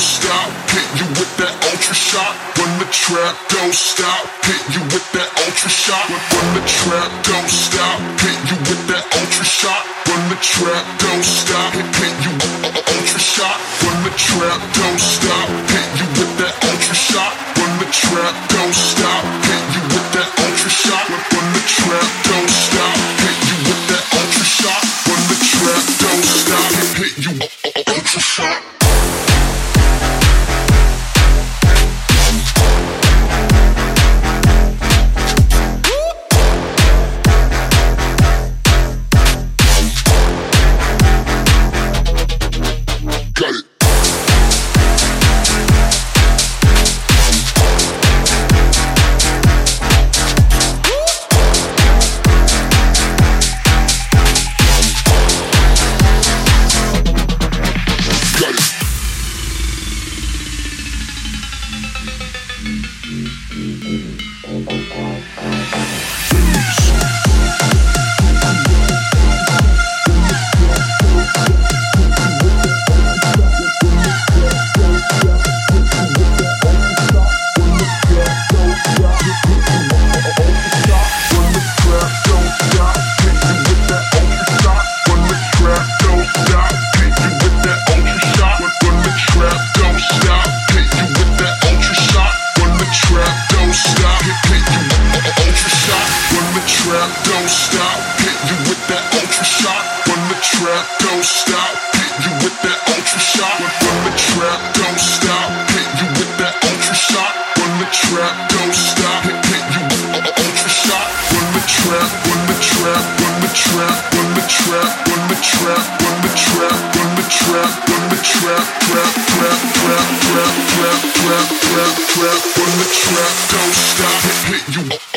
don't stop, hit you with that ultra shot. When the trap don't stop, hit you with that ultra shot. When the trap don't stop, hit you with that ultra shot. When the trap don't stop, hit, you with ultra shot. When the trap don't stop, trap don't stop, hit you ultra shot. When the trap, when the trap, when the trap, when the trap, when the trap, when the trap, when the trap, when the trap, trap, trap, trap, trap, trap, trap, trap, trap, when the trap don't stop, hit you.